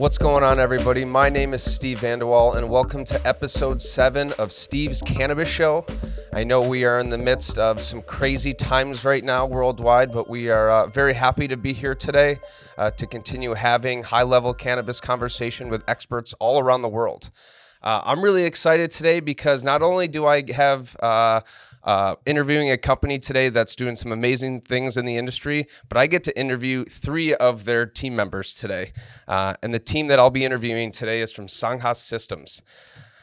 What's going on, everybody? My name is Steve Vanderwall, and welcome to episode seven of Steve's Cannabis Show. I know we are in the midst of some crazy times right now worldwide, but we are uh, very happy to be here today uh, to continue having high level cannabis conversation with experts all around the world. Uh, I'm really excited today because not only do I have uh, interviewing a company today that's doing some amazing things in the industry, but I get to interview three of their team members today. Uh, and the team that I'll be interviewing today is from Sangha Systems.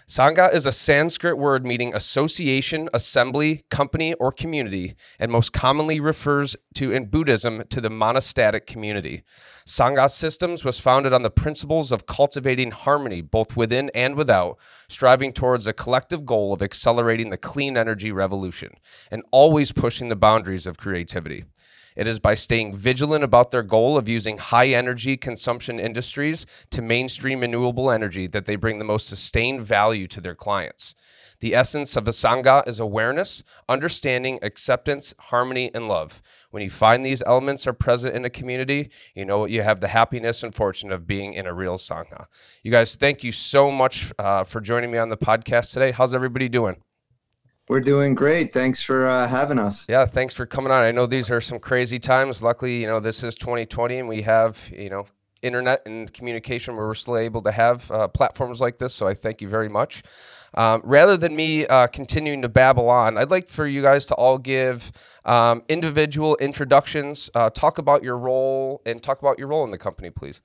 Sangha is a Sanskrit word meaning association, assembly, company, or community, and most commonly refers to in Buddhism to the monastic community. Sangha Systems was founded on the principles of cultivating harmony both within and without, striving towards a collective goal of accelerating the clean energy revolution, and always pushing the boundaries of creativity. It is by staying vigilant about their goal of using high energy consumption industries to mainstream renewable energy that they bring the most sustained value to their clients. The essence of a Sangha is awareness, understanding, acceptance, harmony, and love. When you find these elements are present in a community, you know you have the happiness and fortune of being in a real Sangha. You guys, thank you so much uh, for joining me on the podcast today. How's everybody doing? We're doing great. Thanks for uh, having us. Yeah, thanks for coming on. I know these are some crazy times. Luckily, you know, this is 2020 and we have, you know, internet and communication where we're still able to have uh, platforms like this. So I thank you very much. Um, rather than me uh, continuing to babble on, I'd like for you guys to all give um, individual introductions, uh, talk about your role, and talk about your role in the company, please.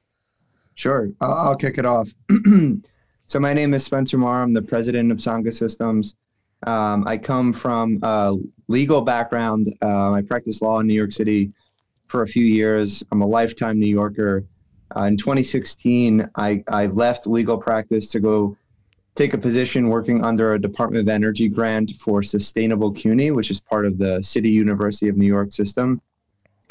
Sure. I'll kick it off. so my name is Spencer Marr. I'm the president of Sangha Systems. Um, I come from a legal background. Uh, I practiced law in New York City for a few years. I'm a lifetime New Yorker. Uh, in 2016, I, I left legal practice to go take a position working under a Department of Energy grant for Sustainable CUNY, which is part of the City University of New York system.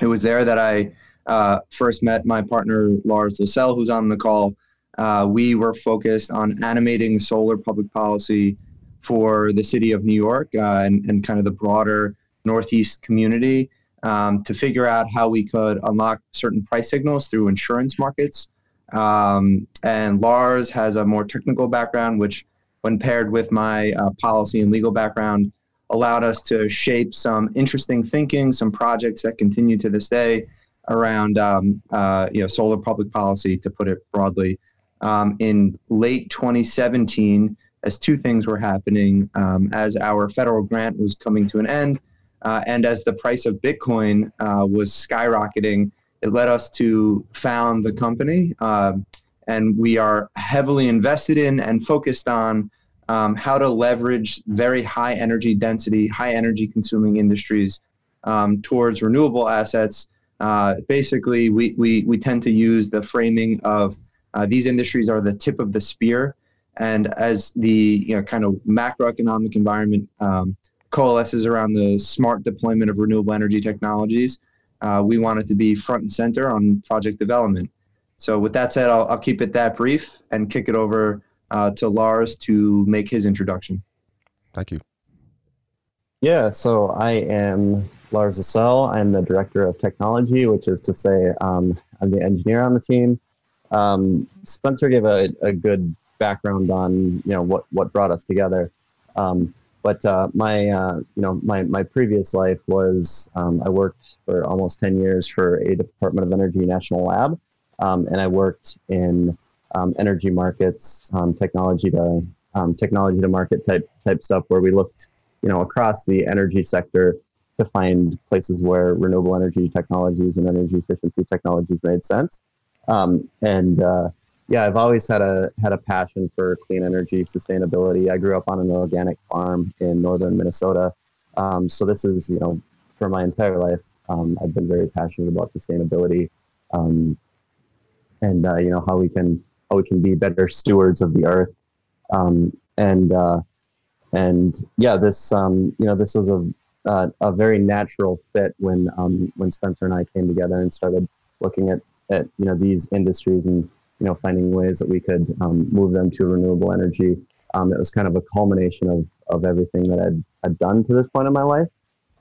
It was there that I uh, first met my partner, Lars Lascelles, who's on the call. Uh, we were focused on animating solar public policy for the city of New York uh, and, and kind of the broader Northeast community um, to figure out how we could unlock certain price signals through insurance markets. Um, and Lars has a more technical background, which, when paired with my uh, policy and legal background, allowed us to shape some interesting thinking, some projects that continue to this day around um, uh, you know solar public policy, to put it broadly. Um, in late 2017, as two things were happening um, as our federal grant was coming to an end uh, and as the price of Bitcoin uh, was skyrocketing, it led us to found the company. Uh, and we are heavily invested in and focused on um, how to leverage very high energy density, high energy consuming industries um, towards renewable assets. Uh, basically, we, we, we tend to use the framing of uh, these industries are the tip of the spear and as the you know kind of macroeconomic environment um, coalesces around the smart deployment of renewable energy technologies, uh, we want it to be front and center on project development. So with that said, I'll, I'll keep it that brief and kick it over uh, to Lars to make his introduction. Thank you. Yeah, so I am Lars Lascelles. I'm the director of technology, which is to say, um, I'm the engineer on the team. Um, Spencer gave a, a good background on you know what what brought us together. Um, but uh, my uh, you know my my previous life was um, I worked for almost ten years for a Department of Energy national lab, um, and I worked in um, energy markets, um, technology to um, technology to market type type stuff, where we looked you know across the energy sector to find places where renewable energy technologies and energy efficiency technologies made sense, and uh, yeah, I've always had a had a passion for clean energy sustainability. I grew up on an organic farm in northern Minnesota, um, so this is you know for my entire life um, I've been very passionate about sustainability, um, and uh, you know how we can how we can be better stewards of the earth, um, and uh, and yeah, this um, you know this was a uh, a very natural fit when um, when Spencer and I came together and started looking at at you know these industries and you know, finding ways that we could um, move them to renewable energy. Um, it was kind of a culmination of, of everything that I'd, I'd done to this point in my life.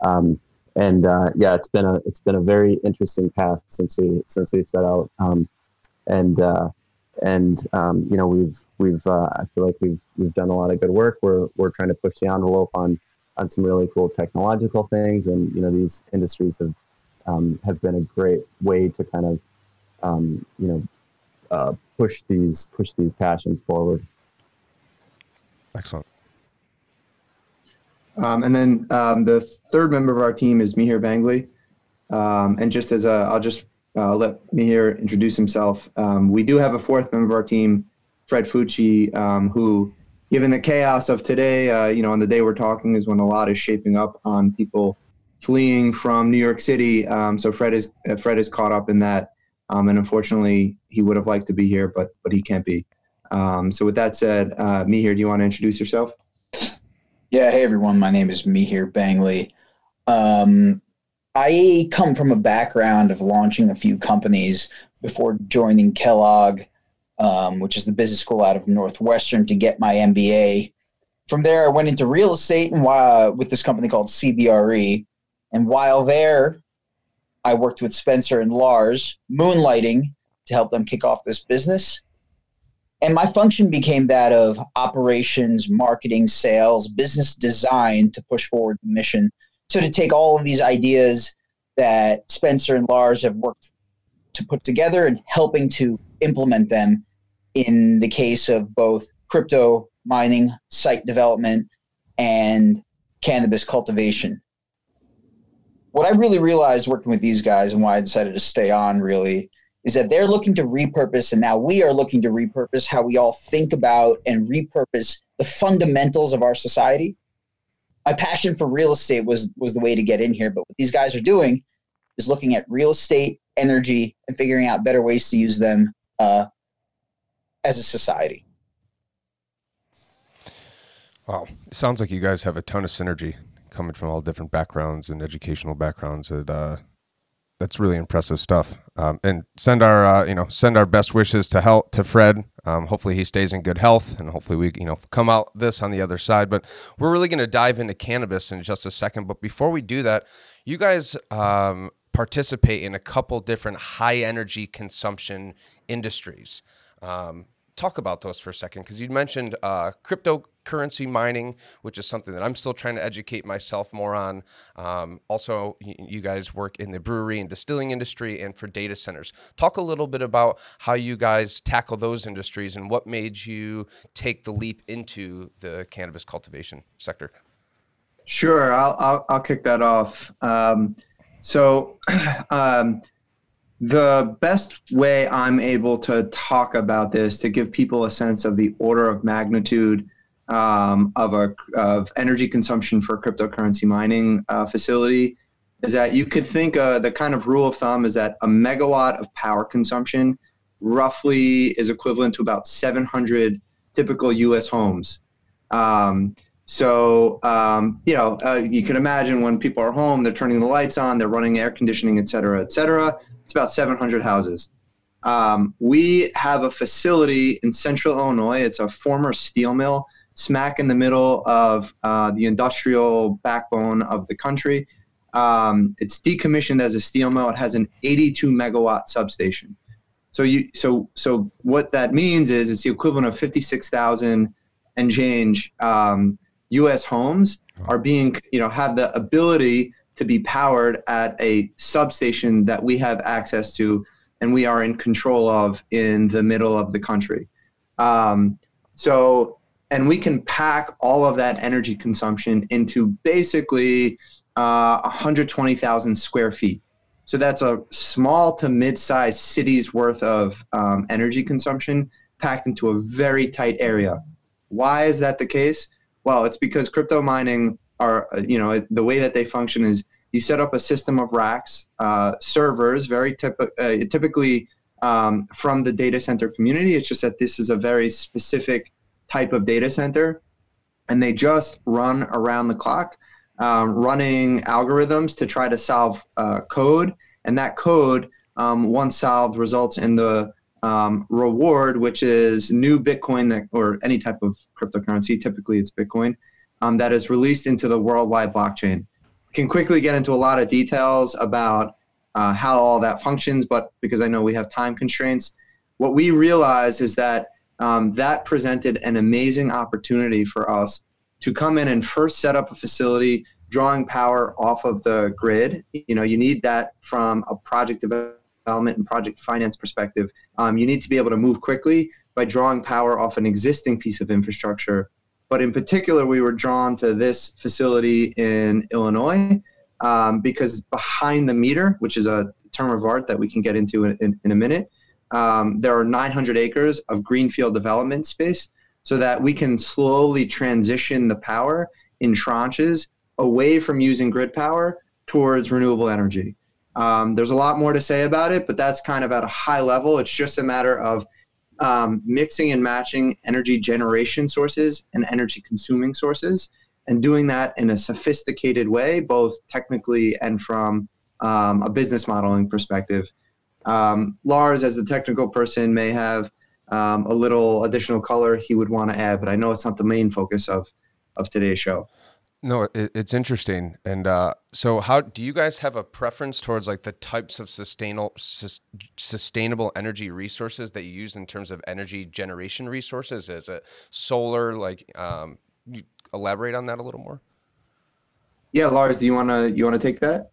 Um, and uh, yeah, it's been a it's been a very interesting path since we since we set out. Um, and uh, and um, you know we've we've uh, I feel like we've we've done a lot of good work. We're we're trying to push the envelope on on some really cool technological things, and you know these industries have um, have been a great way to kind of you know uh, push these push these passions forward. Excellent. Um, and then um, the third member of our team is Mihir Bangley. Um, and just as a, I'll just uh, let Mihir introduce himself. Um, we do have a fourth member of our team, Fred Fucci, um, who, given the chaos of today, uh, you know, on the day we're talking is when a lot is shaping up on people fleeing from New York City. Um, so Fred is uh, Fred is caught up in that, and unfortunately, he would have liked to be here, but but he can't be. so with that said, uh, Mihir, do you want to introduce yourself? Yeah, hey everyone, my name is Mihir Bangley. Um, I come from a background of launching a few companies before joining Kellogg, um, which is the business school out of Northwestern, to get my MBA. From there, I went into real estate and uh, with this company called CBRE. And while there, I worked with Spencer and Lars, moonlighting to help them kick off this business. And my function became that of operations, marketing, sales, business design to push forward the mission. So to take all of these ideas that Spencer and Lars have worked to put together and helping to implement them in the case of both crypto mining, site development, and cannabis cultivation. What I really realized working with these guys and why I decided to stay on really is that they're looking to repurpose, and now we are looking to repurpose how we all think about and repurpose the fundamentals of our society. My passion for real estate was was the way to get in here, but what these guys are doing is looking at real estate, energy, and figuring out better ways to use them uh, as a society. Wow, it sounds like you guys have a ton of synergy coming from all different backgrounds and educational backgrounds. That uh, that's really impressive stuff. Um, and send our uh, you know send our best wishes to help to Fred. Um, hopefully he stays in good health, and hopefully we you know come out this on the other side. But we're really going to dive into cannabis in just a second. But before we do that, you guys um, participate in a couple different high energy consumption industries. Talk about those for a second because you mentioned uh, cryptocurrency mining, which is something that I'm still trying to educate myself more on. Um, also, you, you guys work in the brewery and distilling industry and for data centers. Talk a little bit about how you guys tackle those industries and what made you take the leap into the cannabis cultivation sector. Sure, I'll I'll, I'll kick that off. Um, so. Um, the best way I'm able to talk about this to give people a sense of the order of magnitude um, of a of energy consumption for cryptocurrency mining uh, facility is that you could think uh, the kind of rule of thumb is that a megawatt of power consumption roughly is equivalent to about 700 typical U.S. homes. Um, so um, you know uh, you can imagine when people are home, they're turning the lights on, they're running air conditioning, et cetera, et cetera it's about 700 houses. Um, we have a facility in central Illinois. It's a former steel mill, smack in the middle of uh, the industrial backbone of the country. Um, it's decommissioned as a steel mill. It has an 82 megawatt substation. So you so so what that means is it's the equivalent of 56,000 and change um, U.S. homes are being you know have the ability to be powered at a substation that we have access to and we are in control of in the middle of the country. Um, so, and we can pack all of that energy consumption into basically uh, 120,000 square feet. So that's a small to mid-sized city's worth of um, energy consumption packed into a very tight area. Why is that the case? Well, it's because crypto mining are you know the way that they function is you set up a system of racks, uh, servers, very typ- uh, typically um, from the data center community. It's just that this is a very specific type of data center, and they just run around the clock, um, running algorithms to try to solve uh, code, and that code, um, once solved, results in the um, reward, which is new Bitcoin that, or any type of cryptocurrency. Typically, it's Bitcoin um, that is released into the worldwide blockchain. Can quickly get into a lot of details about uh, how all that functions, but because I know we have time constraints, what we realized is that um, that presented an amazing opportunity for us to come in and first set up a facility drawing power off of the grid. You know, you need that from a project development and project finance perspective. Um, you need to be able to move quickly by drawing power off an existing piece of infrastructure. But in particular, we were drawn to this facility in Illinois um, because behind the meter, which is a term of art that we can get into in, in, in a minute, um, there are 900 acres of greenfield development space so that we can slowly transition the power in tranches away from using grid power towards renewable energy. Um, there's a lot more to say about it, but that's kind of at a high level. It's just a matter of um, mixing and matching energy generation sources and energy consuming sources and doing that in a sophisticated way, both technically and from um, a business modeling perspective. Um, Lars, as the technical person, may have um, a little additional color he would want to add, but I know it's not the main focus of of today's show. No, it, it's interesting. And uh, so, how do you guys have a preference towards like the types of sustainable sus, sustainable energy resources that you use in terms of energy generation resources? Is it solar? Like, um, you elaborate on that a little more. Yeah, Lars, do you wanna you wanna take that?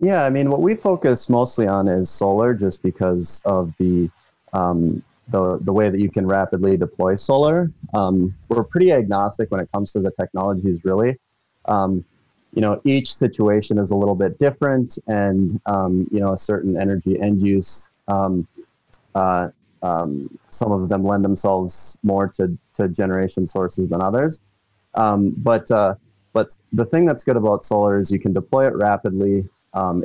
Yeah, I mean, what we focus mostly on is solar, just because of the um, the the way that you can rapidly deploy solar. Um, we're pretty agnostic when it comes to the technologies, really. Um, you know, each situation is a little bit different, and um, you know, a certain energy end use. Um, uh, um, some of them lend themselves more to to generation sources than others. Um, but uh, but the thing that's good about solar is you can deploy it rapidly.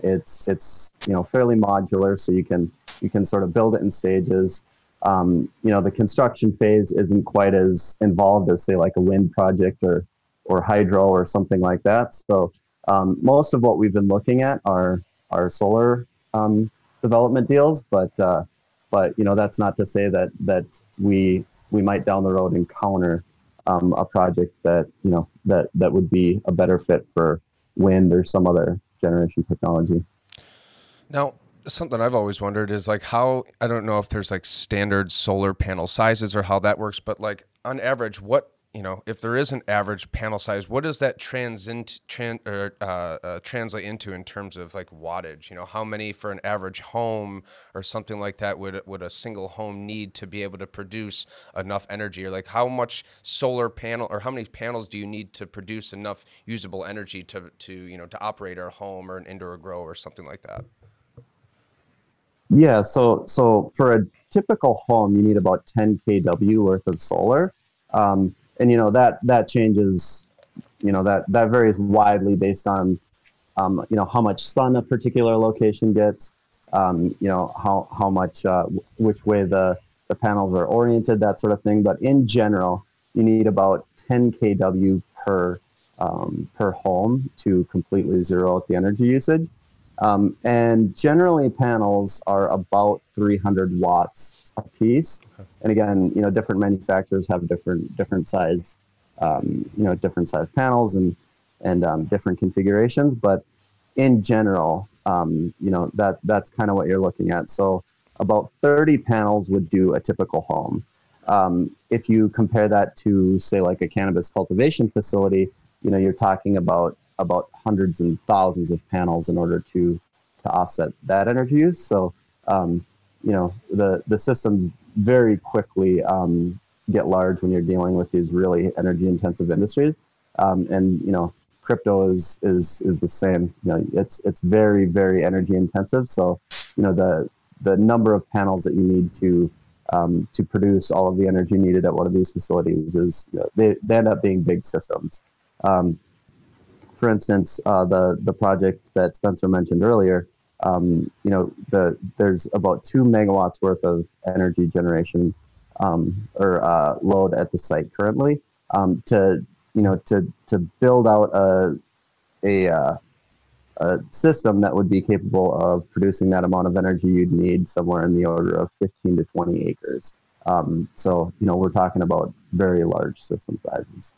it's it's you know fairly modular, so you can you can sort of build it in stages um, you know, the construction phase isn't quite as involved as say like a wind project or or hydro or something like that. So um, most of what we've been looking at are are solar um, development deals, but uh, but you know that's not to say that that we we might down the road encounter um, a project that you know that that would be a better fit for wind or some other generation technology. Now, something I've always wondered is like how I don't know if there's like standard solar panel sizes or how that works, but like on average, what you know, if there is an average panel size, what does that trans, tran, or, uh, uh, translate into in terms of like wattage? You know, how many for an average home or something like that would would a single home need to be able to produce enough energy? Or like how much solar panel or how many panels do you need to produce enough usable energy to to you know to operate a home or an indoor grow or something like that? Yeah, so so for a typical home, you need about 10 kW worth of solar, um, and you know that that changes. You know that that varies widely based on um, you know how much sun a particular location gets. Um, you know how how much uh, which way the the panels are oriented, that sort of thing. But in general, you need about 10 kW per um, per home to completely zero out the energy usage. Um, and generally, panels are about 300 watts a piece. Okay. And again, you know, different manufacturers have different different size, um, you know, different size panels and and um, different configurations. But in general, um, you know, that that's kind of what you're looking at. So about 30 panels would do a typical home. Um, if you compare that to, say, like a cannabis cultivation facility, you know, you're talking about about hundreds and thousands of panels in order to to offset that energy use. So, um, you know, the the system very quickly um, get large when you're dealing with these really energy intensive industries. Um, and you know, crypto is is is the same. You know, it's it's very very energy intensive. So, you know, the the number of panels that you need to um, to produce all of the energy needed at one of these facilities is you know, they, they end up being big systems. Um, for instance, uh, the the project that Spencer mentioned earlier, um, you know, the there's about two megawatts worth of energy generation um, or uh, load at the site currently. Um, to you know, to to build out a a, uh, a system that would be capable of producing that amount of energy, you'd need somewhere in the order of 15 to 20 acres. Um, so, you know, we're talking about very large system sizes.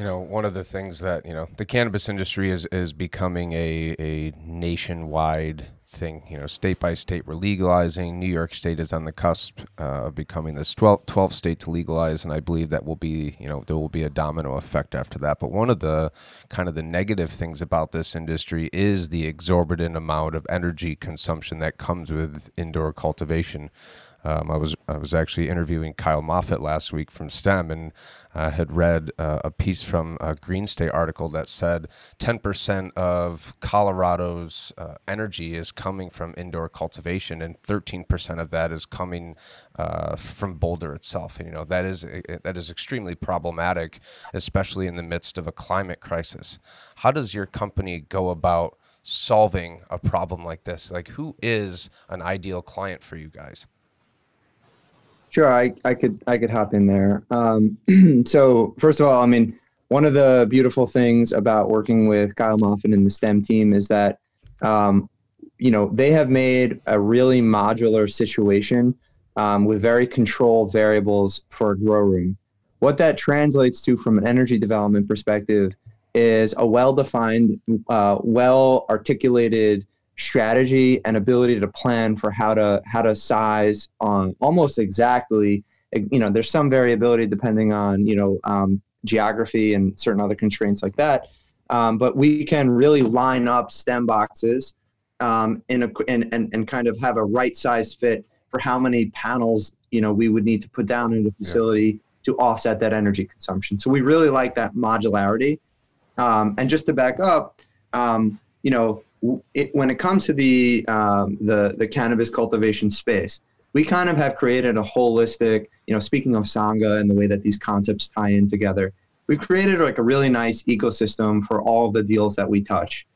You know, one of the things that you know the cannabis industry is is becoming a a nationwide thing. You know, state by state, we're legalizing. New York State is on the cusp uh, of becoming this 12th, 12th state to legalize, and I believe that will be, you know, there will be a domino effect after that. But one of the kind of the negative things about this industry is the exorbitant amount of energy consumption that comes with indoor cultivation. Um, I was I was actually interviewing Kyle Moffett last week from STEM, and uh, had read uh, a piece from a Green State article that said 10% of Colorado's uh, energy is coming from indoor cultivation, and 13% of that is coming uh, from Boulder itself. And, you know that is that is extremely problematic, especially in the midst of a climate crisis. How does your company go about solving a problem like this? Like, who is an ideal client for you guys? Sure, I, I could I could hop in there. Um, so first of all, I mean, one of the beautiful things about working with Kyle Moffin and the STEM team is that, um, you know, they have made a really modular situation um, with very controlled variables for a grow room. What that translates to from an energy development perspective is a well-defined, uh, well-articulated strategy and ability to plan for how to how to size on almost exactly you know there's some variability depending on you know um, geography and certain other constraints like that. Um, but we can really line up stem boxes um, in a and, and, and kind of have a right size fit for how many panels you know we would need to put down in the facility yeah. to offset that energy consumption. So we really like that modularity. Um, and just to back up um, you know it, when it comes to the, um, the the cannabis cultivation space, we kind of have created a holistic. You know, speaking of sangha and the way that these concepts tie in together, we've created like a really nice ecosystem for all of the deals that we touch.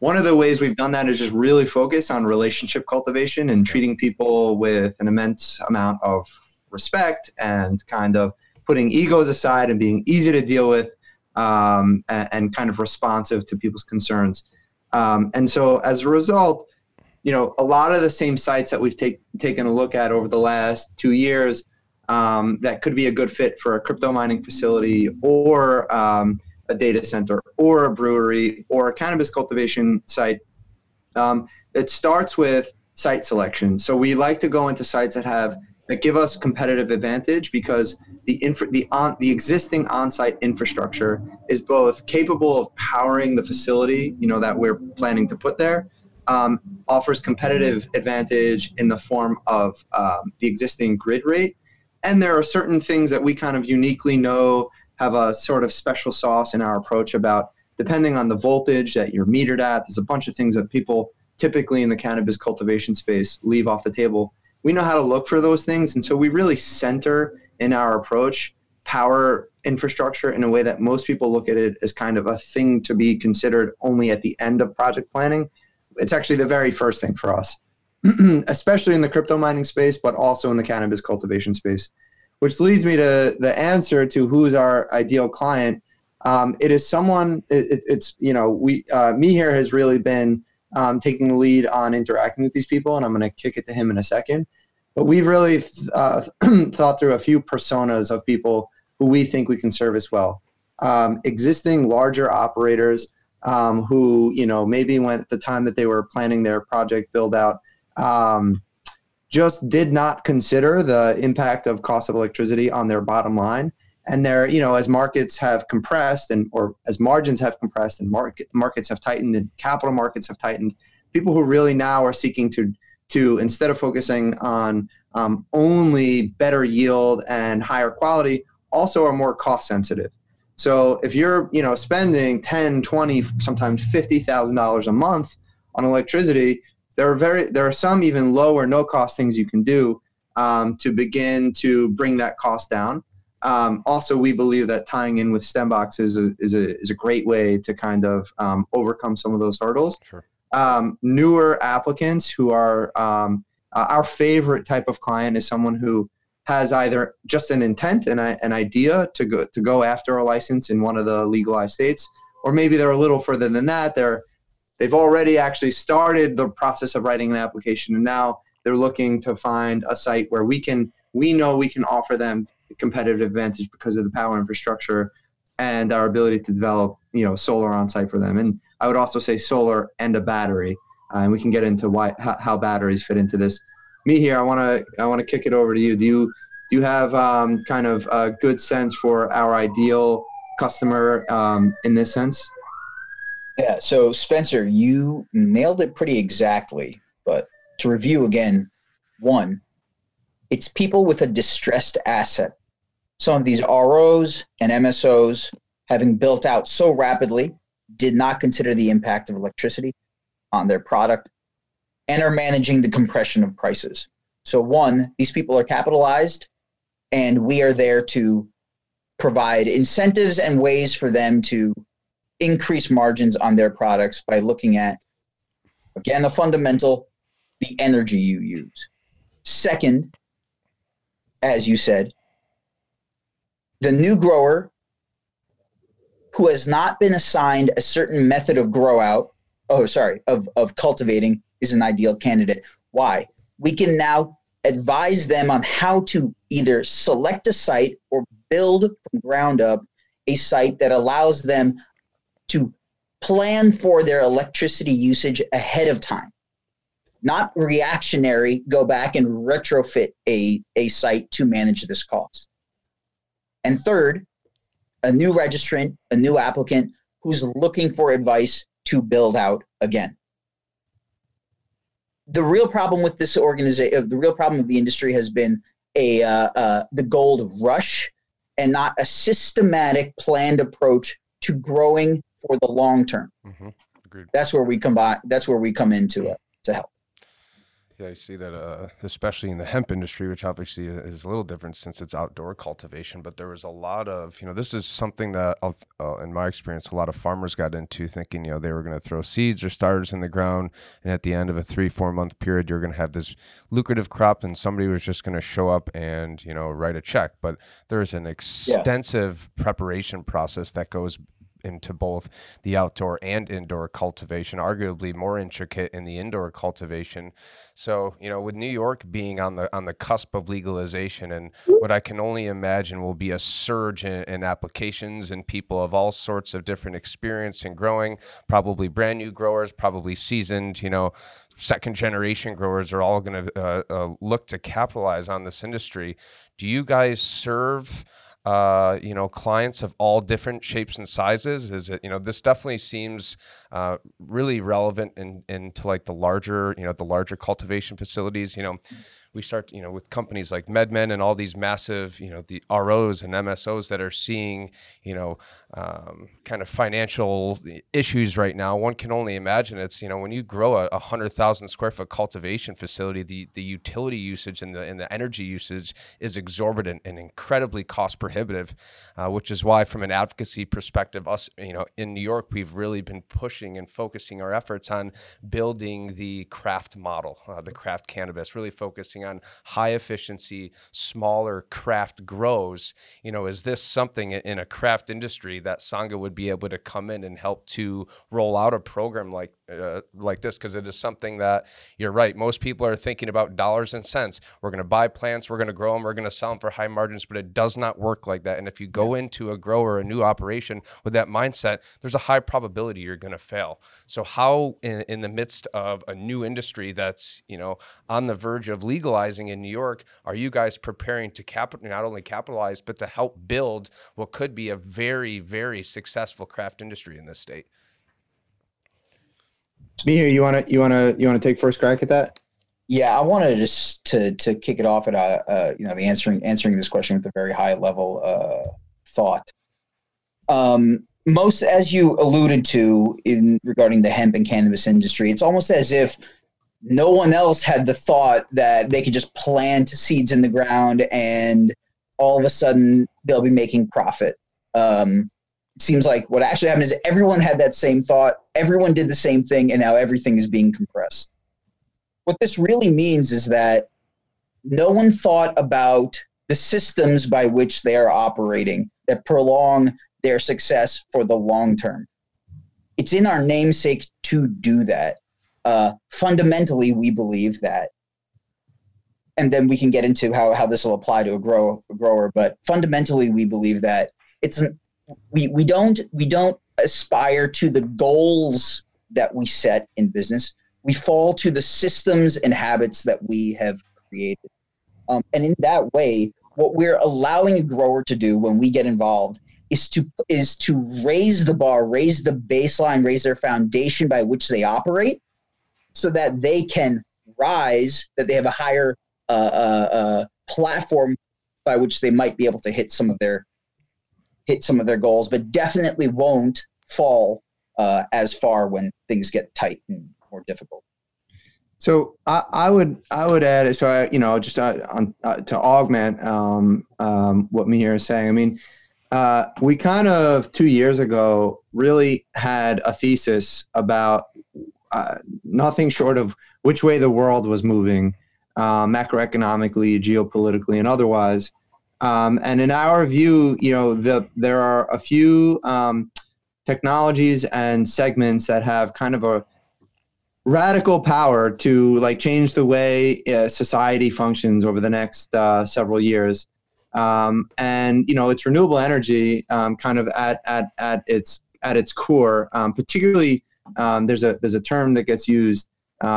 One of the ways we've done that is just really focus on relationship cultivation and treating people with an immense amount of respect and kind of putting egos aside and being easy to deal with um, and, and, kind of responsive to people's concerns. Um, and so as a result, you know, a lot of the same sites that we've take, taken a look at over the last two years um, that could be a good fit for a crypto mining facility or um, a data center or a brewery or a cannabis cultivation site. Um, it starts with site selection. So we like to go into sites that have that give us competitive advantage because the infra, the on the existing on-site infrastructure is both capable of powering the facility you know that we're planning to put there um, offers competitive advantage in the form of um, the existing grid rate. And there are certain things that we kind of uniquely know have a sort of special sauce in our approach about depending on the voltage that you're metered at. There's a bunch of things that people typically in the cannabis cultivation space leave off the table we know how to look for those things. And so we really center in our approach power infrastructure in a way that most people look at it as kind of a thing to be considered only at the end of project planning. It's actually the very first thing for us, especially in the crypto mining space, but also in the cannabis cultivation space, which leads me to the answer to who's our ideal client. Um, it is someone, it, it's, you know, we, uh, Mihir has really been um, taking the lead on interacting with these people, and I'm going to kick it to him in a second. But we've really uh, thought through a few personas of people who we think we can service well. Um, existing larger operators um, who, you know, maybe when at the time that they were planning their project build out, um, just did not consider the impact of cost of electricity on their bottom line and there you know as markets have compressed and or as margins have compressed and market markets have tightened and capital markets have tightened people who really now are seeking to to instead of focusing on um, only better yield and higher quality also are more cost sensitive so if you're you know spending 10 20 sometimes $50000 a month on electricity there are very there are some even low or no cost things you can do um, to begin to bring that cost down um, also, we believe that tying in with STEMbox is a, is a, is a great way to kind of um, overcome some of those hurdles. Sure. Um, newer applicants who are um, uh, our favorite type of client is someone who has either just an intent and a, an idea to go to go after a license in one of the legalized states, or maybe they're a little further than that. They're they've already actually started the process of writing an application, and now they're looking to find a site where we can we know we can offer them competitive advantage because of the power infrastructure and our ability to develop you know solar on site for them. And I would also say solar and a battery, uh, and we can get into why how, how batteries fit into this. Mihir, I want to I want to kick it over to you. Do you do you have um, kind of a good sense for our ideal customer um, in this sense? Yeah. So Spencer, you nailed it pretty exactly. But to review again, one, it's people with a distressed asset. Some of these ROs and MSOs, having built out so rapidly, did not consider the impact of electricity on their product and are managing the compression of prices. So, one, these people are capitalized, and we are there to provide incentives and ways for them to increase margins on their products by looking at, again, the fundamental, the energy you use. Second, as you said, the new grower who has not been assigned a certain method of grow out, oh, sorry, of, of cultivating is an ideal candidate. Why? We can now advise them on how to either select a site or build from ground up a site that allows them to plan for their electricity usage ahead of time not reactionary go back and retrofit a, a site to manage this cost and third a new registrant a new applicant who's looking for advice to build out again the real problem with this organization uh, the real problem with the industry has been a uh, uh, the gold rush and not a systematic planned approach to growing for the long term. Mm-hmm. That's where we come by. That's where we come into it to help. Yeah, I see that, uh, especially in the hemp industry, which obviously is a little different since it's outdoor cultivation. But there was a lot of, you know, this is something that, uh, in my experience, a lot of farmers got into thinking, you know, they were going to throw seeds or starters in the ground, and at the end of a three, four month period, you're going to have this lucrative crop, and somebody was just going to show up and, you know, write a check. But there's an extensive yeah. preparation process that goes into both the outdoor and indoor cultivation, arguably more intricate in the indoor cultivation. So, you know, with New York being on the on the cusp of legalization and what I can only imagine will be a surge in, in applications and people of all sorts of different experience in growing, probably brand new growers, probably seasoned, you know, second generation growers are all going to uh, uh, look to capitalize on this industry. Do you guys serve uh, you know, clients of all different shapes and sizes? Is it, you know, this definitely seems uh, really relevant in, into like the larger, you know, the larger cultivation facilities. You know, we start, you know, with companies like MedMen and all these massive, you know, the ROs and MSOs that are seeing, you know, um, kind of financial issues right now. One can only imagine it's, you know, when you grow a, a hundred thousand square foot cultivation facility, the the utility usage and the and the energy usage is exorbitant and incredibly cost prohibitive, uh, which is why, from an advocacy perspective, us, you know, in New York, we've really been pushing and focusing our efforts on building the craft model, uh, the craft cannabis, really focusing on high efficiency, smaller craft grows. You know, is this something in a craft industry that Sangha would be able to come in and help to roll out a program like uh, like this? Because it is something that you're right. Most people are thinking about dollars and cents. We're going to buy plants, we're going to grow them, we're going to sell them for high margins, but it does not work like that. And if you go into a grower, a new operation with that mindset, there's a high probability you're going to fail. So how in, in the midst of a new industry that's you know on the verge of legalizing in New York, are you guys preparing to capital not only capitalize but to help build what could be a very very successful craft industry in this state? Mihir, you wanna you wanna you wanna take first crack at that? Yeah, I wanted just to to kick it off at a uh, you know the answering answering this question with a very high level uh, thought. Um, most, as you alluded to in regarding the hemp and cannabis industry, it's almost as if no one else had the thought that they could just plant seeds in the ground and all of a sudden they'll be making profit. Um, seems like what actually happened is everyone had that same thought, everyone did the same thing, and now everything is being compressed. What this really means is that no one thought about the systems by which they are operating that prolong their success for the long term. It's in our namesake to do that. Uh, fundamentally, we believe that, and then we can get into how, how this will apply to a, grow, a grower, but fundamentally, we believe that it's an we we don't we don't aspire to the goals that we set in business. We fall to the systems and habits that we have created. Um, and in that way, what we're allowing a grower to do when we get involved is to is to raise the bar, raise the baseline, raise their foundation by which they operate, so that they can rise, that they have a higher uh, uh, uh, platform by which they might be able to hit some of their hit some of their goals, but definitely won't fall uh, as far when things get tight and more difficult. So I, I would I would add so I you know just uh, on, uh, to augment um, um, what Mihir is saying. I mean, uh, we kind of two years ago really had a thesis about uh, nothing short of which way the world was moving, uh, macroeconomically, geopolitically, and otherwise. Um, and in our view, you know, the, there are a few um, technologies and segments that have kind of a radical power to like change the way uh, society functions over the next uh, several years. Um, and you know, it's renewable energy um, kind of at, at, at its at its core. Um, particularly, um, there's a there's a term that gets used,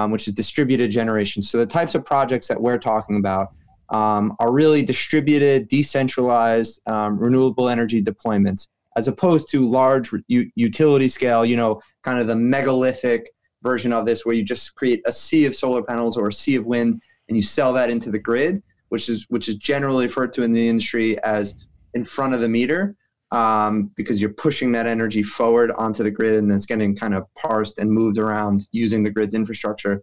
which is distributed generation. So the types of projects that we're talking about um, are really distributed, decentralized renewable energy deployments, as opposed to large utility scale. You know, kind of the megalithic version of this where you just create a sea of solar panels or a sea of wind and you sell that into the grid, which is which is generally referred to in the industry as in front of the meter, um, because you're pushing that energy forward onto the grid and it's getting kind of parsed and moved around using the grid's infrastructure.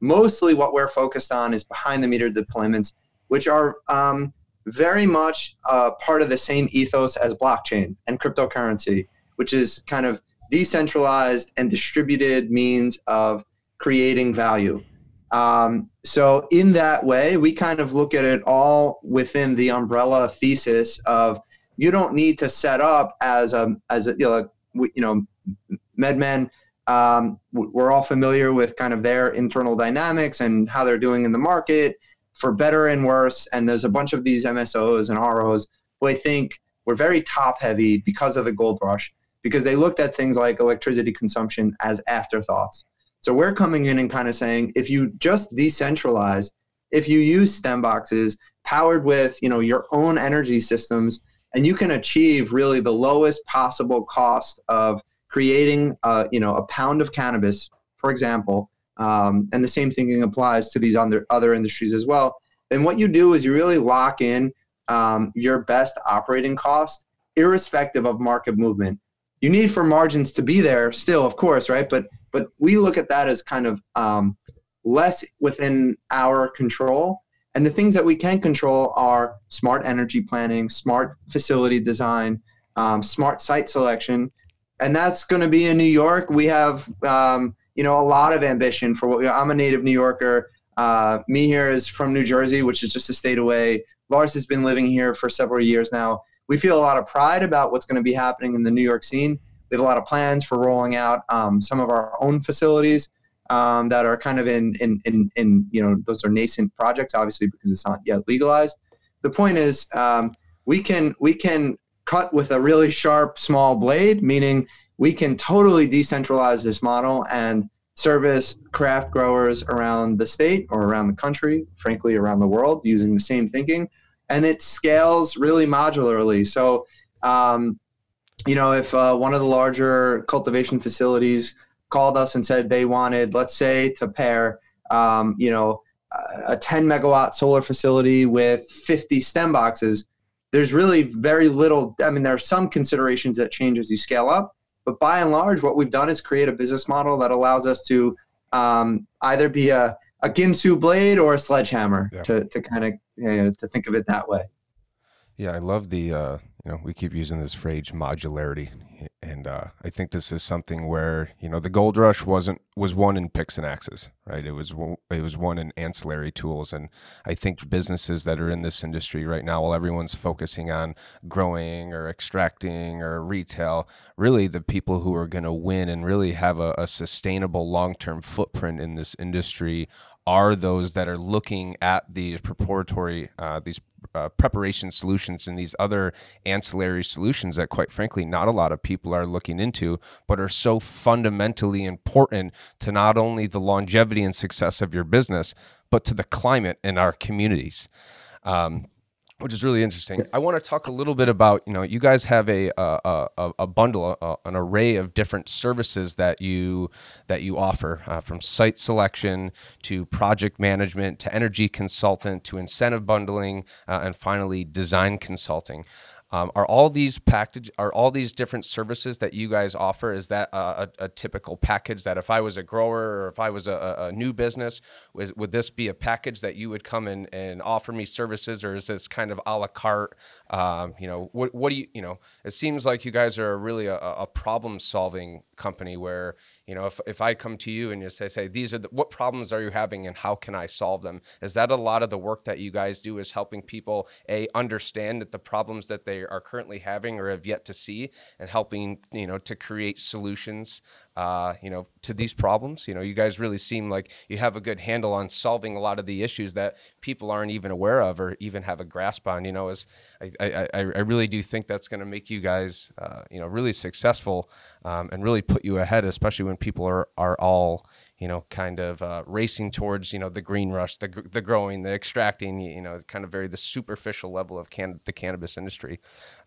Mostly, what we're focused on is behind the meter deployments, which are um, very much uh, part of the same ethos as blockchain and cryptocurrency, which is kind of decentralized and distributed means of creating value. Um, so, in that way, we kind of look at it all within the umbrella thesis of you don't need to set up as a as a you know, you know MedMen. Um, we're all familiar with kind of their internal dynamics and how they're doing in the market for better and worse. And there's a bunch of these MSOs and ROs who I think were very top heavy because of the gold rush because they looked at things like electricity consumption as afterthoughts. So we're coming in and kind of saying if you just decentralize, if you use stem boxes powered with you know your own energy systems, and you can achieve really the lowest possible cost of creating a, you know a pound of cannabis, for example, um, and the same thing applies to these other other industries as well. And what you do is you really lock in um, your best operating cost, irrespective of market movement you need for margins to be there still, of course, right? But but we look at that as kind of um, less within our control. And the things that we can control are smart energy planning, smart facility design, um, smart site selection, and that's going to be in New York. We have um, you know a lot of ambition for what we, I'm a native New Yorker. Uh, Mihir is from New Jersey, which is just a state away. Lars has been living here for several years now we feel a lot of pride about what's going to be happening in the New York scene. We have a lot of plans for rolling out um, some of our own facilities um, that are kind of in, in, in, in, you know, those are nascent projects, obviously, because it's not yet legalized. The point is, um, we can we can cut with a really sharp small blade, meaning we can totally decentralize this model and service craft growers around the state or around the country, frankly, around the world, using the same thinking and it scales really modularly. So, um, you know, if uh, one of the larger cultivation facilities called us and said they wanted, let's say, to pair, um, you know, a 10 megawatt solar facility with 50 stem boxes, there's really very little. I mean, there are some considerations that change as you scale up, but by and large, what we've done is create a business model that allows us to um, either be a a Ginsu blade or a sledgehammer yeah. to, to kind of you know, to think of it that way. Yeah, I love the uh, you know we keep using this phrase modularity, and uh, I think this is something where you know the gold rush wasn't was one in picks and axes, right? It was it was one in ancillary tools, and I think businesses that are in this industry right now, while everyone's focusing on growing or extracting or retail, really the people who are going to win and really have a, a sustainable long term footprint in this industry are those that are looking at these preparatory, uh, these uh, preparation solutions and these other ancillary solutions that, quite frankly, not a lot of people are looking into, but are so fundamentally important to not only the longevity and success of your business, but to the climate in our communities. Um, which is really interesting. I want to talk a little bit about you know you guys have a a, a, a bundle, a, an array of different services that you that you offer, uh, from site selection to project management to energy consultant to incentive bundling, uh, and finally design consulting. Um, are all these package are all these different services that you guys offer? Is that a, a, a typical package that if I was a grower or if I was a, a new business, was, would this be a package that you would come in and offer me services, or is this kind of a la carte? Um, you know, what what do you you know? It seems like you guys are really a, a problem solving company where you know if, if i come to you and you say say these are the, what problems are you having and how can i solve them? Is that a lot of the work that you guys do is helping people a understand that the problems that they are currently having or have yet to see and helping you know to create solutions uh, you know, to these problems. You know, you guys really seem like you have a good handle on solving a lot of the issues that people aren't even aware of or even have a grasp on. You know, as I, I, I really do think that's going to make you guys, uh, you know, really successful um, and really put you ahead, especially when people are are all you know, kind of uh, racing towards, you know, the green rush, the, the growing, the extracting, you know, kind of very the superficial level of can- the cannabis industry.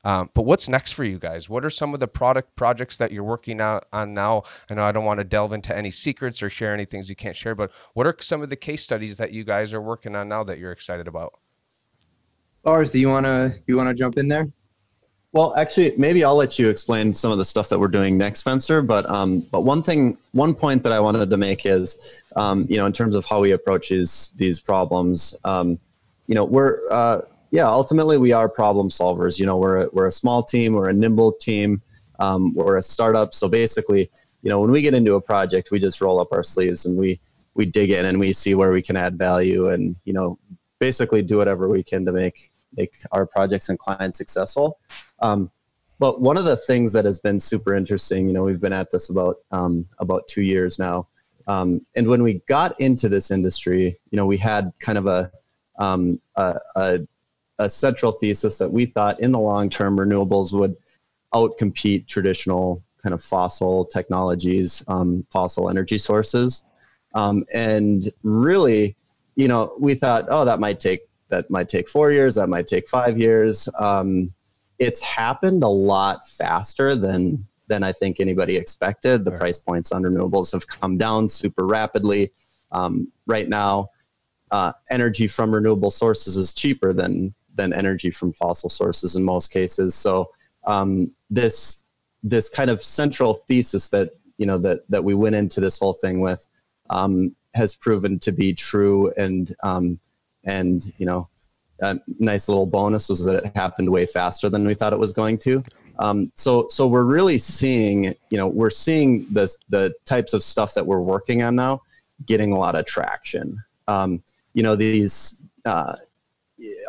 Um, but what's next for you guys? What are some of the product projects that you're working out on now? I know I don't want to delve into any secrets or share any things you can't share, but what are some of the case studies that you guys are working on now that you're excited about? Lars, do you wanna you wanna jump in there? Well, actually, maybe I'll let you explain some of the stuff that we're doing next, Spencer. But um, but one thing, one point that I wanted to make is, um, you know, in terms of how we approach these these problems, um, you know, we're uh, yeah, ultimately we are problem solvers. You know, we're a, we're a small team, we're a nimble team, um, we're a startup. So basically, you know, when we get into a project, we just roll up our sleeves and we we dig in and we see where we can add value and you know, basically do whatever we can to make make our projects and clients successful. Um, but one of the things that has been super interesting, you know, we've been at this about um, about two years now, um, and when we got into this industry, you know, we had kind of a, um, a, a, a central thesis that we thought in the long term renewables would outcompete traditional kind of fossil technologies, um, fossil energy sources, um, and really, you know, we thought, oh, that might take that might take four years, that might take five years. Um, it's happened a lot faster than than I think anybody expected. The right. price points on renewables have come down super rapidly. Um, right now, uh, energy from renewable sources is cheaper than than energy from fossil sources in most cases. So um, this this kind of central thesis that you know that that we went into this whole thing with um, has proven to be true, and um, and you know a nice little bonus was that it happened way faster than we thought it was going to. Um, so, so we're really seeing, you know, we're seeing the the types of stuff that we're working on now getting a lot of traction. Um, you know, these uh,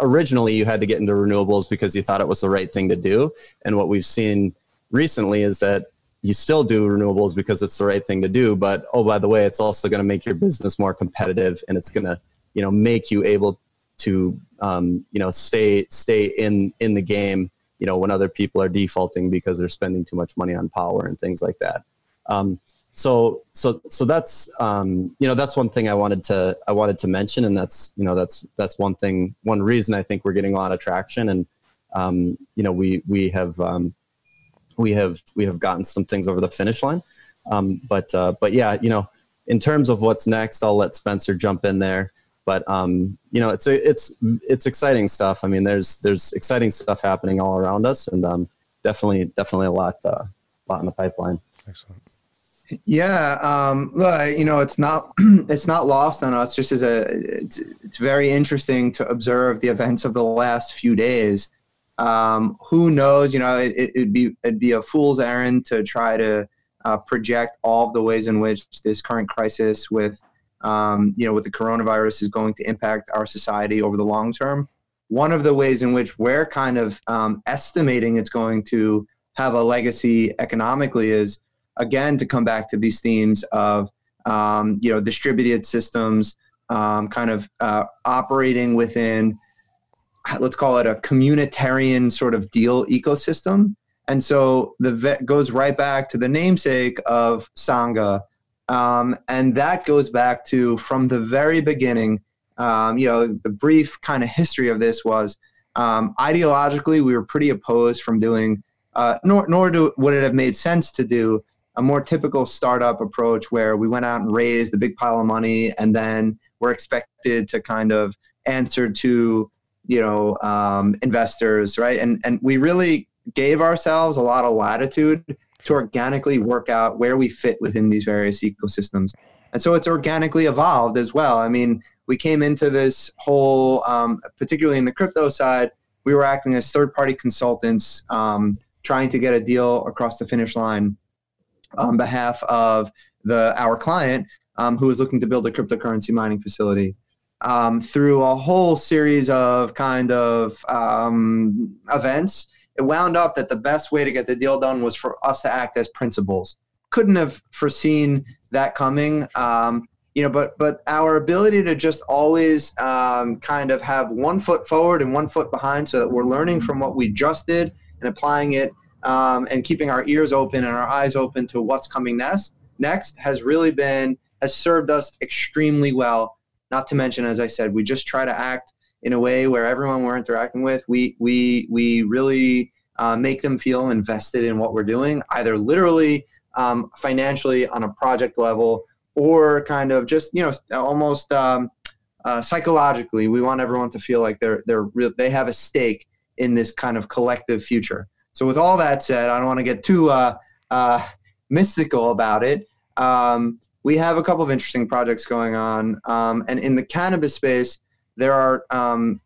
originally you had to get into renewables because you thought it was the right thing to do, and what we've seen recently is that you still do renewables because it's the right thing to do, but oh, by the way, it's also going to make your business more competitive, and it's going to, you know, make you able to um, you know stay stay in in the game you know when other people are defaulting because they're spending too much money on power and things like that. Um, so so so that's um, you know that's one thing I wanted to I wanted to mention and that's you know that's that's one thing one reason I think we're getting a lot of traction. And um, you know we we have um, we have we have gotten some things over the finish line. Um, but uh, but yeah you know in terms of what's next I'll let Spencer jump in there but um, you know, it's it's it's exciting stuff. I mean, there's there's exciting stuff happening all around us, and um, definitely definitely a lot uh, lot in the pipeline. Excellent. Yeah, um, you know, it's not it's not lost on us. Just as a, it's, it's very interesting to observe the events of the last few days. Um, who knows? You know, it, would be it'd be a fool's errand to try to uh, project all of the ways in which this current crisis with um, you know, with the coronavirus is going to impact our society over the long term. One of the ways in which we're kind of um, estimating it's going to have a legacy economically is, again, to come back to these themes of, um, you know, distributed systems, um, kind of uh, operating within, let's call it a communitarian sort of deal ecosystem. And so the goes right back to the namesake of Sangha. Um, and that goes back to from the very beginning, um, you know, the brief kind of history of this was um, ideologically, we were pretty opposed from doing, uh, nor, nor do, would it have made sense to do a more typical startup approach where we went out and raised a big pile of money and then we're expected to kind of answer to you know um, investors right? And and we really gave ourselves a lot of latitude to organically work out where we fit within these various ecosystems and so it's organically evolved as well i mean we came into this whole um, particularly in the crypto side we were acting as third party consultants um, trying to get a deal across the finish line on behalf of the our client um, who was looking to build a cryptocurrency mining facility. Um, through a whole series of kind of um, events, it wound up that the best way to get the deal done was for us to act as principals. Couldn't have foreseen that coming, um, you know. But but our ability to just always um, kind of have one foot forward and one foot behind, so that we're learning from what we just did and applying it um, and keeping our ears open and our eyes open to what's coming next next has really been has served us extremely well not to mention as i said we just try to act in a way where everyone we're interacting with we we we really uh, make them feel invested in what we're doing either literally um, financially on a project level or kind of just you know almost um, uh, psychologically we want everyone to feel like they're they're real, they have a stake in this kind of collective future so, with all that said, I don't want to get too uh, uh, mystical about it. Um, we have a couple of interesting projects going on. Um, and in the cannabis space, there are um,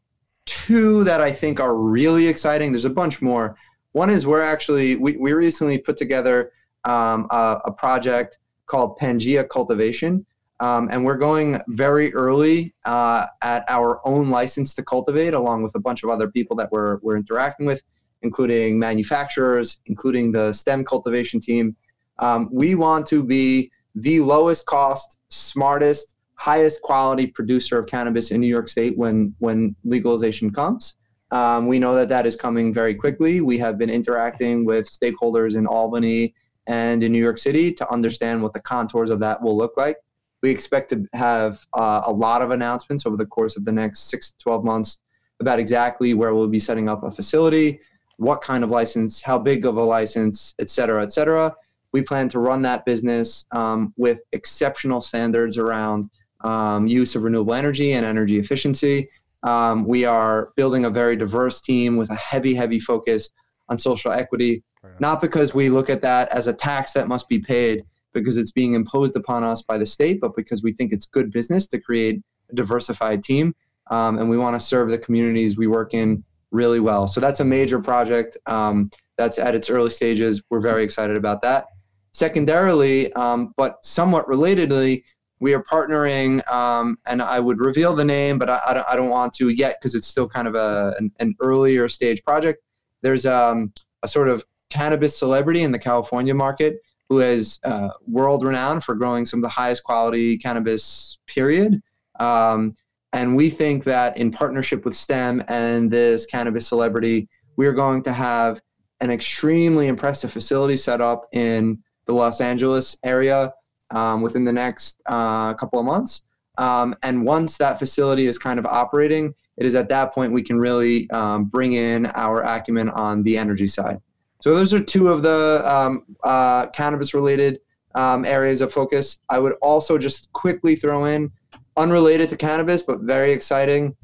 two that I think are really exciting. There's a bunch more. One is we're actually, we, we recently put together um, a, a, project called Pangea Cultivation. Um, and we're going very early uh, at our own license to cultivate, along with a bunch of other people that we're, we're interacting with including manufacturers, including the STEM cultivation team. Um, we want to be the lowest cost, smartest, highest quality producer of cannabis in New York State when when legalization comes. Um, we know that that is coming very quickly. We have been interacting with stakeholders in Albany and in New York City to understand what the contours of that will look like. We expect to have uh, a lot of announcements over the course of the next six to 12 months about exactly where we'll be setting up a facility, what kind of license, how big of a license, et cetera, et cetera. We plan to run that business um, with exceptional standards around um, use of renewable energy and energy efficiency. Um, we are building a very diverse team with a heavy, heavy focus on social equity, not because we look at that as a tax that must be paid because it's being imposed upon us by the state, but because we think it's good business to create a diversified team. Um, and we want to serve the communities we work in really well. So that's a major project um, that's at its early stages. We're very excited about that. Secondarily, um, but somewhat relatedly, we are partnering, um, and I would reveal the name, but I, I, don't, I don't, want to yet because it's still kind of a, an, an earlier stage project. There's um, a sort of cannabis celebrity in the California market who is uh, world renowned for growing some of the highest quality cannabis, period. Um, and we think that in partnership with STEM and this cannabis celebrity, we are going to have an extremely impressive facility set up in the Los Angeles area um, within the next uh, couple of months. Um, and once that facility is kind of operating, it is at that point we can really um, bring in our acumen on the energy side. So those are two of the um, uh, cannabis related um, areas of focus. I would also just quickly throw in unrelated to cannabis, but very exciting.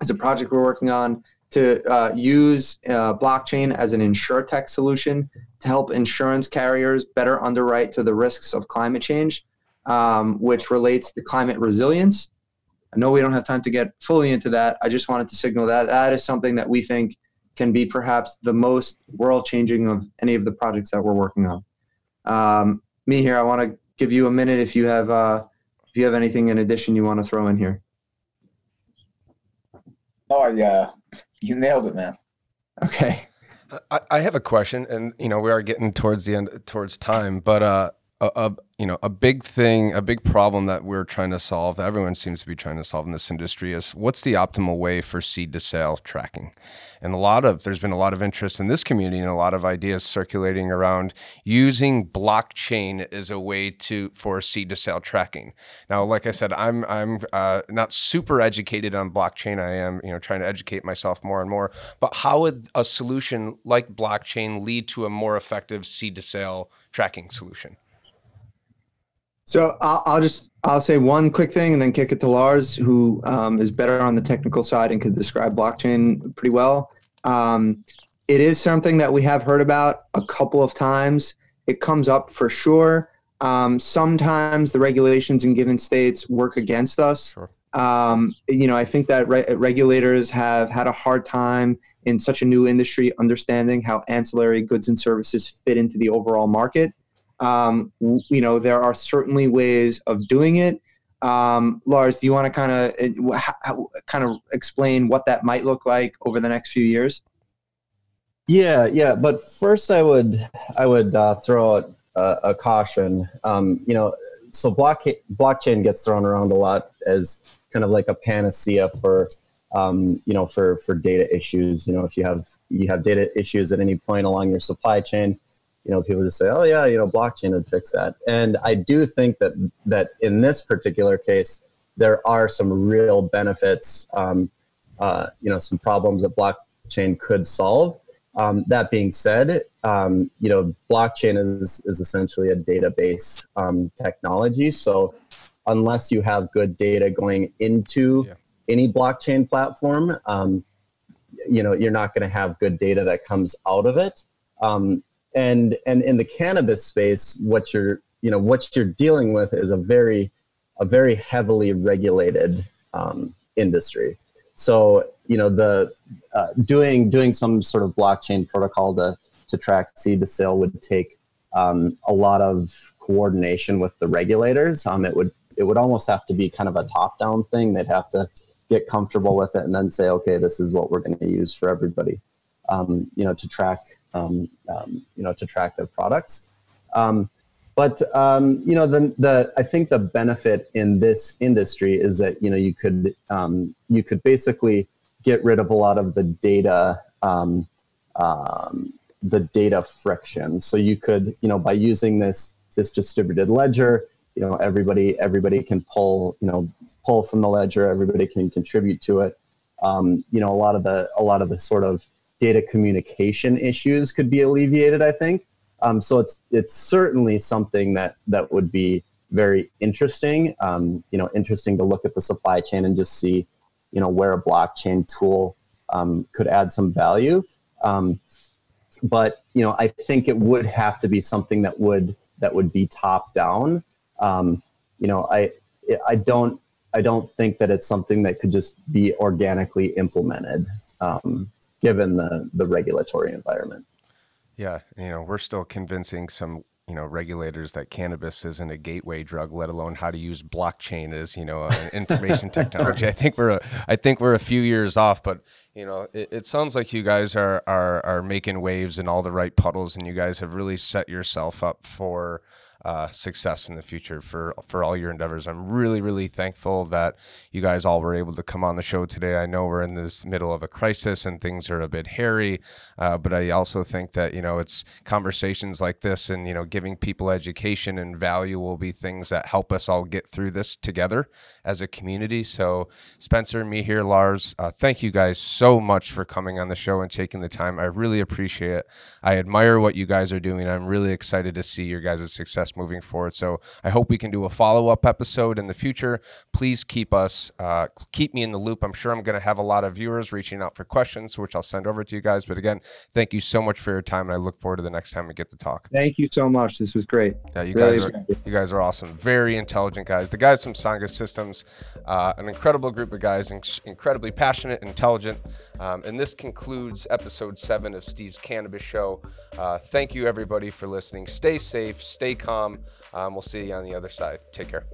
It's a project we're working on to uh, use uh, blockchain as an insurtech solution to help insurance carriers better underwrite to the risks of climate change, um, which relates to climate resilience. I know we don't have time to get fully into that. I just wanted to signal that that is something that we think can be perhaps the most world changing of any of the projects that we're working on. Um, Mihir, I want to give you a minute if you have uh, if you have anything in addition you want to throw in here. Oh yeah, you nailed it, man. Okay. I, I have a question, and you know we are getting towards the end, towards time, but uh, a, a, you know a big thing, a big problem that we're trying to solve, that everyone seems to be trying to solve in this industry is what's the optimal way for seed to sale tracking? And a lot of there's been a lot of interest in this community and a lot of ideas circulating around using blockchain as a way to for seed to sale tracking. Now, like I said, I'm I'm uh, not super educated on blockchain. I am you know trying to educate myself more and more. But how would a solution like blockchain lead to a more effective seed to sale tracking solution? So I'll, I'll, just I'll say one quick thing and then kick it to Lars, who um, is better on the technical side and could describe blockchain pretty well. Um, it is something that we have heard about a couple of times. It comes up for sure. Um, sometimes the regulations in given states work against us. Sure. Um, you know, I think that re- regulators have had a hard time in such a new industry understanding how ancillary goods and services fit into the overall market. Um, you know, there are certainly ways of doing it. Um, Lars, do you want to kind of kind of explain what that might look like over the next few years? Yeah, yeah. But first, I would I would uh, throw out a, a caution. Um, you know, so block, blockchain gets thrown around a lot as kind of like a panacea for um, you know for for data issues. You know, if you have you have data issues at any point along your supply chain, you know, people just say, "Oh yeah, you know, blockchain would fix that." And I do think that that in this particular case, there are some real benefits. Um, uh, you know, some problems that blockchain could solve. Um, that being said, um, you know, blockchain is is essentially a database um, technology. So, unless you have good data going into yeah. any blockchain platform, um, you know, you're not going to have good data that comes out of it. Um, and and in the cannabis space what you're you know what you're dealing with is a very a very heavily regulated um, industry. So you know the uh, doing doing some sort of blockchain protocol to to track seed to sale would take um, a lot of coordination with the regulators. Um, it would it would almost have to be kind of a top down thing. They'd have to get comfortable with it and then say okay this is what we're going to use for everybody um, you know to track um, um, you know, to track their products. Um, but um, you know, the, the I think the benefit in this industry is that you know you could um, you could basically get rid of a lot of the data um, the data friction. So you could you know by using this this distributed ledger, you know everybody everybody can pull you know pull from the ledger. Everybody can contribute to it. you know a lot of the a lot of the sort of data communication issues could be alleviated. I think um, so. It's it's certainly something that that would be very interesting. Um, you know, interesting to look at the supply chain and just see, you know, where a blockchain tool um, could add some value. Um, but you know, I think it would have to be something that would that would be top down. Um, you know, I I don't I don't think that it's something that could just be organically implemented. Um, given the the regulatory environment. Yeah, you know, we're still convincing some you know regulators that cannabis isn't a gateway drug, let alone how to use blockchain as you know an information technology. I think we're a, I think we're a few years off, but you know it, it sounds like you guys are are are making waves in all the right puddles, and you guys have really set yourself up for uh, success in the future for for all your endeavors. I'm really really thankful that you guys all were able to come on the show today. I know we're in this middle of a crisis and things are a bit hairy, uh, but I also think that you know it's conversations like this and you know giving people education and value will be things that help us all get through this together as a community. So Spencer, Mihir, Lars, uh, thank you guys so much for coming on the show and taking the time. I really appreciate it. I admire what you guys are doing. I'm really excited to see your guys' success moving forward. So I hope we can do a follow up episode in the future. Please keep us, uh, keep me in the loop. I'm sure I'm going to have a lot of viewers reaching out for questions, which I'll send over to you guys. But again, thank you so much for your time, and I look forward to the next time we get to talk. Thank you so much. This was great. Yeah, you really guys are you guys are awesome. Very intelligent guys. The guys from Sangha Systems, uh, an incredible group of guys, inc- incredibly passionate, intelligent. Um, and this concludes episode seven of Steve's Cannabis Show. Uh, thank you, everybody, for listening. Stay safe, stay calm. Um, we'll see you on the other side. Take care.